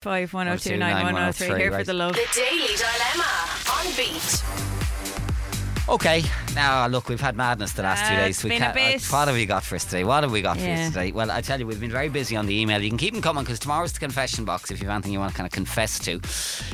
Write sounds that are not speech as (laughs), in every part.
Five one zero two nine one oh zero three. Here for the love. The Daily Dilemma on Beat. Okay, now look, we've had madness the last two Uh, days. it's We been a can't- bit- uh, what have we got for us today? What have we got for Yeah. us today? Well, I tell you, we've been very busy on the email. You can keep them coming because tomorrow's the confession box if you have anything you want to kind of confess to.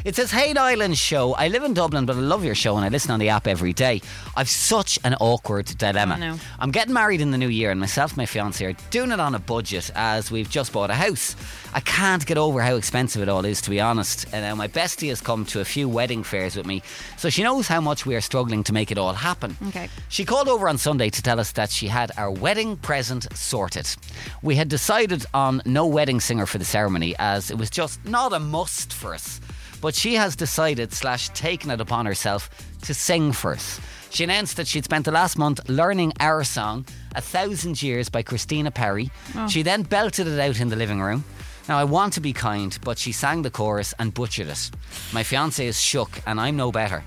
It says, Hey Niall and Sho. I live in Dublin, but I love your show and I listen on the app every day. I've such an awkward dilemma. Oh, no. I'm getting married in the new year, and myself and my fiance are doing it on a budget as we've just bought a house. I can't get over how expensive it all is, to be honest. And now my bestie has come to a few wedding fairs with me, so she knows how much we are struggling to make it all happen. Okay. She called over on Sunday to tell us that she had our wedding present sorted. We had decided on no wedding singer for the ceremony as it was just not a must for us. But she has decided slash taken it upon herself to sing for us. She announced that she'd spent the last month learning our song, A Thousand Years by Christina Perri. Oh. She then belted it out in the living room. Now, I want to be kind, but she sang the chorus and butchered it. My fiance is shook, and I'm no better.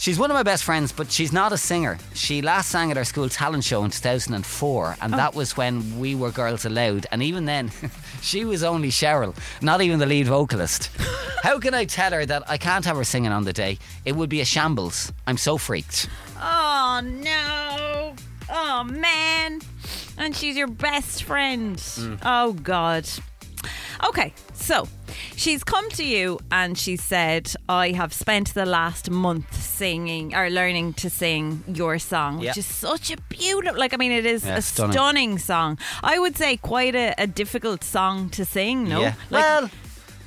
She's one of my best friends, but she's not a singer. She last sang at our school talent show in 2004, and that was when we were Girls Aloud. And even then, (laughs) she was only Cheryl, not even the lead vocalist. (laughs) How can I tell her that I can't have her singing on the day? It would be a shambles. I'm so freaked. Oh no! Oh man! And she's your best friend. Mm. Oh god. Okay, so she's come to you and she said, I have spent the last month singing or learning to sing your song, which is such a beautiful, like, I mean, it is Yeah, a stunning. stunning song. I would say quite a, a difficult song to sing, no? Yeah. Like, well,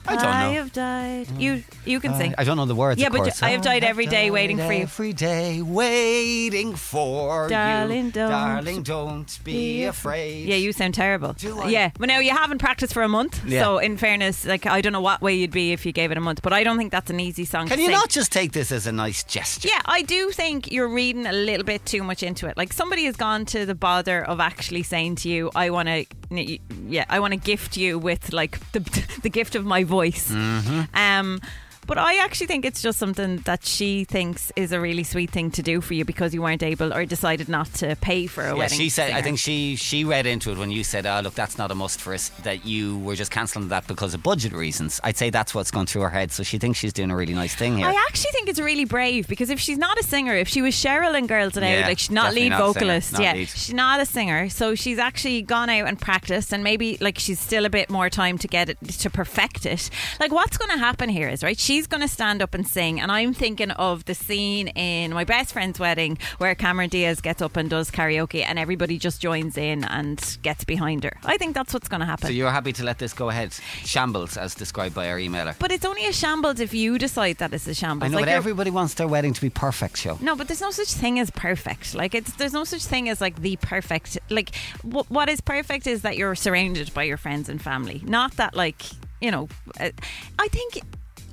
I don't know. I have died. You, hmm. you can sing. I don't know the words. Yeah, of but course. I have died every day waiting for you. Every day waiting for Darling, you. don't Darling, don't be afraid. Yeah, you sound terrible. Do I? Yeah, but now you haven't practiced for a month. Yeah. So, in fairness, like I don't know what way you'd be if you gave it a month, but I don't think that's an easy song. Can to you sing. not just take this as a nice gesture? Yeah, I do think you're reading a little bit too much into it. Like somebody has gone to the bother of actually saying to you, "I want to, yeah, I want to gift you with like the (laughs) the gift of my voice." Mm-hmm. Um. But I actually think it's just something that she thinks is a really sweet thing to do for you because you weren't able or decided not to pay for a wedding. Yeah, wedding. she said. I think she she read into it when you said, "Oh, look, that's not a must for us." That you were just cancelling that because of budget reasons. I'd say that's what's gone through her head. So she thinks she's doing a really nice thing here. I actually think it's really brave because if she's not a singer, if she was Cheryl and Girls Aloud, Yeah, like she's not lead not vocalist, not yeah, lead. she's not a singer, so she's actually gone out and practiced, and maybe like she's still a bit more time to get it to perfect it. Like what's going to happen here is right, she's going to stand up and sing, and I'm thinking of the scene in my best friend's wedding where Cameron Diaz gets up and does karaoke, and everybody just joins in and gets behind her. I think that's what's going to happen. so you're happy to let this go ahead? Shambles, as described by our emailer. but it's only a shambles if you decide that it's a shambles. I know, Like but everybody wants their wedding to be perfect. Sho. No, but there's no such thing as perfect. Like it's there's no such thing as like the perfect. Like wh- what is perfect is that you're surrounded by your friends and family. Not that like you know. Uh, I think.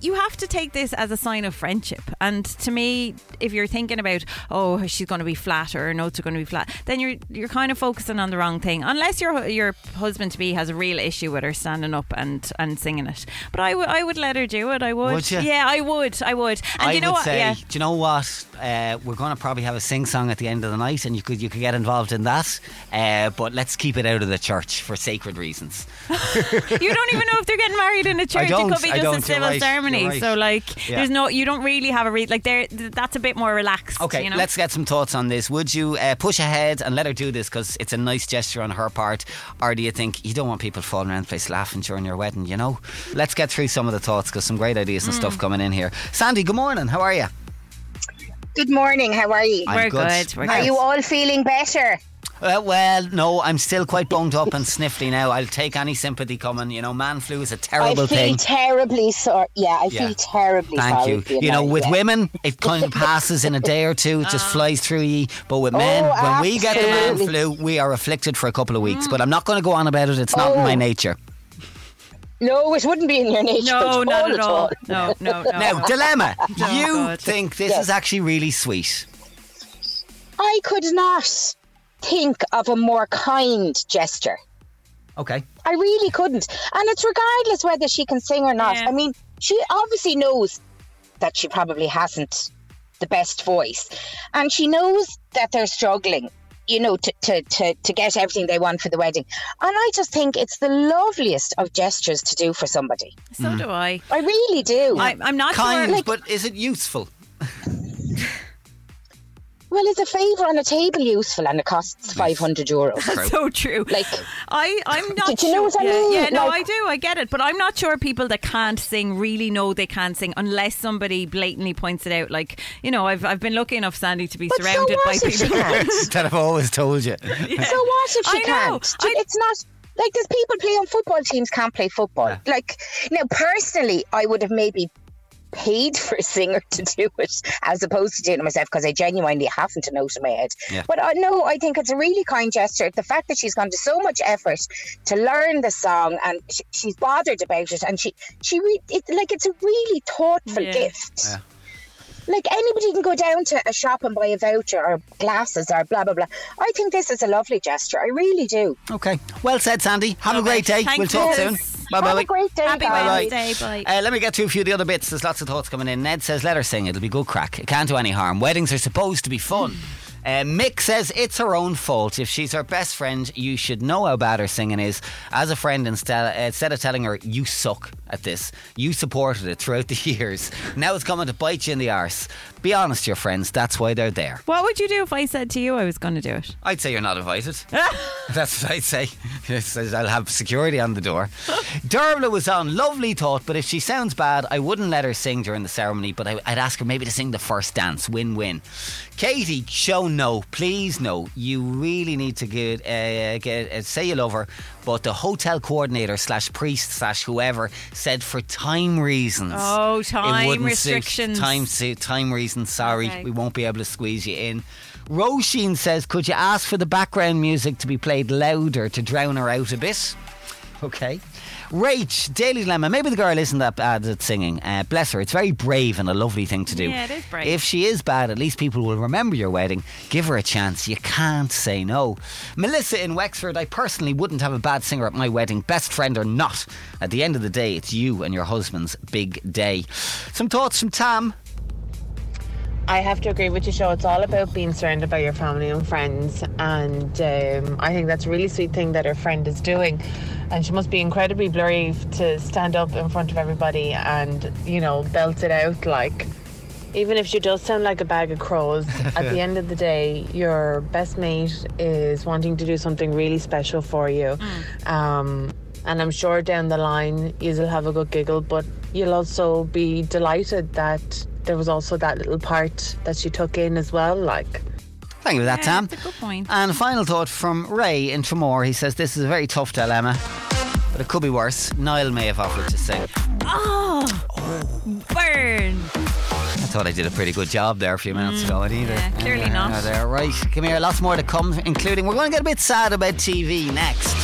You have to take this as a sign of friendship. And to me, if you're thinking about, oh, she's going to be flat or her notes are going to be flat, then you're you're kind of focusing on the wrong thing. Unless your your husband to be has a real issue with her standing up and, and singing it. But I would I would let her do it. I would. Would you? Yeah, I would. I would. And I you know what? say, yeah. do you know what? Uh, we're going to probably have a sing song at the end of the night, and you could you could get involved in that. Uh, but let's keep it out of the church for sacred reasons. (laughs) you don't even know if they're getting married in a church. it could be just a civil right, you're ceremony. right. So like, Yeah. there's no, you don't really have a read. Like there, that's a bit more relaxed. Okay, you know? let's get some thoughts on this. Would you uh, push ahead and let her do this because it's a nice gesture on her part, or do you think you don't want people falling around the place laughing during your wedding? You know, let's get through some of the thoughts because some great ideas and Mm. stuff coming in here. Sandy, good morning. How are you? Good morning. How are you? I'm We're good, we're Now- Are you all feeling better? Uh, well, no, I'm still quite bunged up and sniffly now. I'll take any sympathy coming. You know, man flu is a I terrible thing. I feel thing. terribly sorry. Yeah, I Yeah. feel terribly Thank sorry. you. for you. You know, with yeah. women, it (laughs) kind of passes in a day or two. It just flies through you. But with men, Oh, when we get the man flu, we are afflicted for a couple of weeks. But I'm not going to go on about it. It's not in Oh. my nature. No, it wouldn't be in your nature. no, at not all at all. No, (laughs) no, no. Now, dilemma. (laughs) Oh, you God. think this Yes. is actually really sweet? I could not think of a more kind gesture. Okay. I really couldn't. And it's regardless whether she can sing or not. Yeah. I mean, she obviously knows that she probably hasn't the best voice. And she knows that they're struggling. you know, to, to, to, to get everything they want for the wedding. And I just think it's the loveliest of gestures to do for somebody. So mm. do I. I really do. I, I'm not Kind, sure. but is it useful? (laughs) well, is a favour on a table useful and it costs 500 euros? That's so true. Like- I, I'm (laughs) not. Do you know sure. what I yeah, mean? Yeah, no, Like- I do. I get it, but I'm not sure people that can't sing really know they can't sing unless somebody blatantly points it out. Like you know, I've I've been lucky enough, Sandy, to be But so surrounded by if people. can't? (laughs) that I've always told you. So what if she I can't? Do- I- It's not like there's people play on football teams can't play football. Like now, personally, I would have maybe paid (laughs) for a singer to do it as opposed to doing it myself because I genuinely haven't a note in my head. Yeah. But uh, I know I think it's a really kind gesture. The fact that she's gone to so much effort to learn the song and sh- she's bothered about it, and she she re- it, like it's a really thoughtful Yeah. gift. Yeah. Like anybody can go down to a shop and buy a voucher or glasses or blah blah blah. I think this is a lovely gesture. I really do. Okay. Well said, Sandy. Have a Okay. great day. Thank we'll talk you. soon. Bye Have bye. a great day, Happy guys. Wednesday. Bye. Uh, let me get to a few of the other bits. There's lots of thoughts coming in. Ned says, let her sing. It'll be good crack. It can't do any harm. Weddings are supposed to be fun. Uh, Mick says it's her own fault. If she's her best friend, you should know how bad her singing is. As a friend, instead, uh, instead of telling her you suck at this, you supported it throughout the (laughs) years. Now it's coming to bite you in the arse. Be honest, your friends. That's why they're there. What would you do if I said to you I was going to do it? I'd say you're not invited. (laughs) That's what I'd say. I'll have security on the door. Dervla was on. Lovely thought, but if she sounds bad, I wouldn't let her sing during the ceremony, but I- I'd ask her maybe to sing the first dance. Win win. Katie, show no. Please no. You really need to get, uh, get uh, say you love her, but the hotel coordinator slash priest slash whoever said for time reasons. Oh, time wouldn't suit. restrictions. Time, time reasons. Sorry, Okay. we won't be able to squeeze you in. Roisin says, could you ask for the background music to be played louder to drown her out a bit? Okay. Rach, Daily Dilemma. Maybe the girl isn't that bad at singing. Uh, bless her. It's very brave and a lovely thing to do. Yeah, it is brave. If she is bad, at least people will remember your wedding. Give her a chance. You can't say no. Melissa in Wexford, I personally wouldn't have a bad singer at my wedding, best friend or not. At the end of the day, it's you and your husband's big day. Some thoughts from Tam. I have to agree with you, Sho. It's all about being surrounded by your family and friends, and um, I think that's a really sweet thing that her friend is doing. And she must be incredibly brave to stand up in front of everybody and, you know, belt it out like. Even if she does sound like a bag of crows, (laughs) at the end of the day, your best mate is wanting to do something really special for you. Um, and I'm sure down the line you'll have a good giggle, but you'll also be delighted that there was also that little part that she took in as well. Like, Thank you for that, Yeah, Tam. that's a good point. And final thought from Ray in Tremor. He says, This is a very tough dilemma, but it could be worse. Niall may have offered to sing. Oh, burn. I thought I did a pretty good job there a few minutes mm, ago. I'd either. yeah, clearly not. There, right. Come here. Lots more to come, including we're going to get a bit sad about TV next.